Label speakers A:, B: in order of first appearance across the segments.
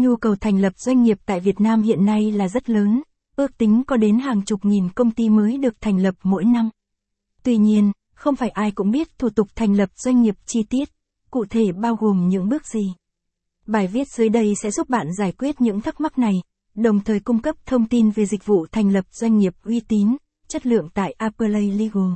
A: Nhu cầu thành lập doanh nghiệp tại Việt Nam hiện nay là rất lớn, ước tính có đến hàng chục nghìn công ty mới được thành lập mỗi năm. Tuy nhiên, không phải ai cũng biết thủ tục thành lập doanh nghiệp chi tiết, cụ thể bao gồm những bước gì. Bài viết dưới đây sẽ giúp bạn giải quyết những thắc mắc này, đồng thời cung cấp thông tin về dịch vụ thành lập doanh nghiệp uy tín, chất lượng tại Appley Legal.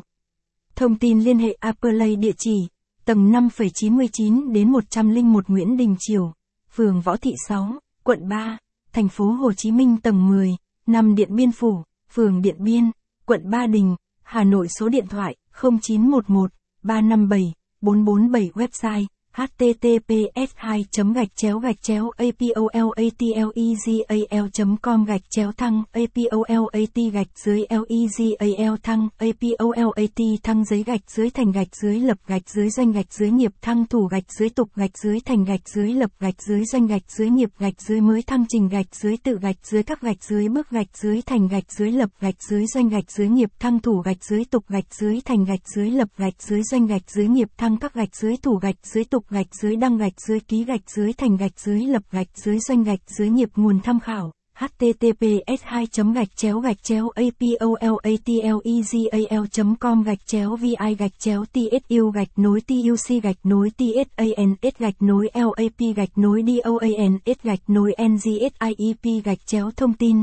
A: Thông tin liên hệ Appley địa chỉ tầng 5,99 đến 101 Nguyễn Đình Triều, phường Võ Thị 6, quận 3, thành phố Hồ Chí Minh tầng 10, nằm Điện Biên Phủ, phường Điện Biên, quận Ba Đình, Hà Nội số điện thoại 0911 357 447 website https 2 gạch chéo gạch chéo apolatlegal com gạch chéo thăng apolat gạch dưới legal thăng apolat thăng giấy gạch dưới thành gạch dưới lập gạch dưới doanh gạch dưới nghiệp thăng thủ gạch dưới tục gạch dưới thành gạch dưới lập gạch dưới doanh gạch dưới nghiệp gạch dưới mới thăng trình gạch dưới tự gạch dưới các gạch dưới bước gạch dưới thành gạch dưới lập gạch dưới doanh gạch dưới nghiệp thăng thủ gạch dưới tục gạch dưới thành gạch dưới lập gạch dưới doanh gạch dưới nghiệp thăng các gạch dưới thủ gạch dưới tục gạch dưới đăng gạch dưới ký gạch dưới thành gạch dưới lập gạch dưới doanh gạch dưới nghiệp nguồn tham khảo https 2 gạch chéo gạch chéo apolatlegal e com gạch chéo vi gạch chéo tsu gạch nối tuc gạch nối tsans gạch nối lap gạch nối doans gạch nối ngsiep gạch chéo thông tin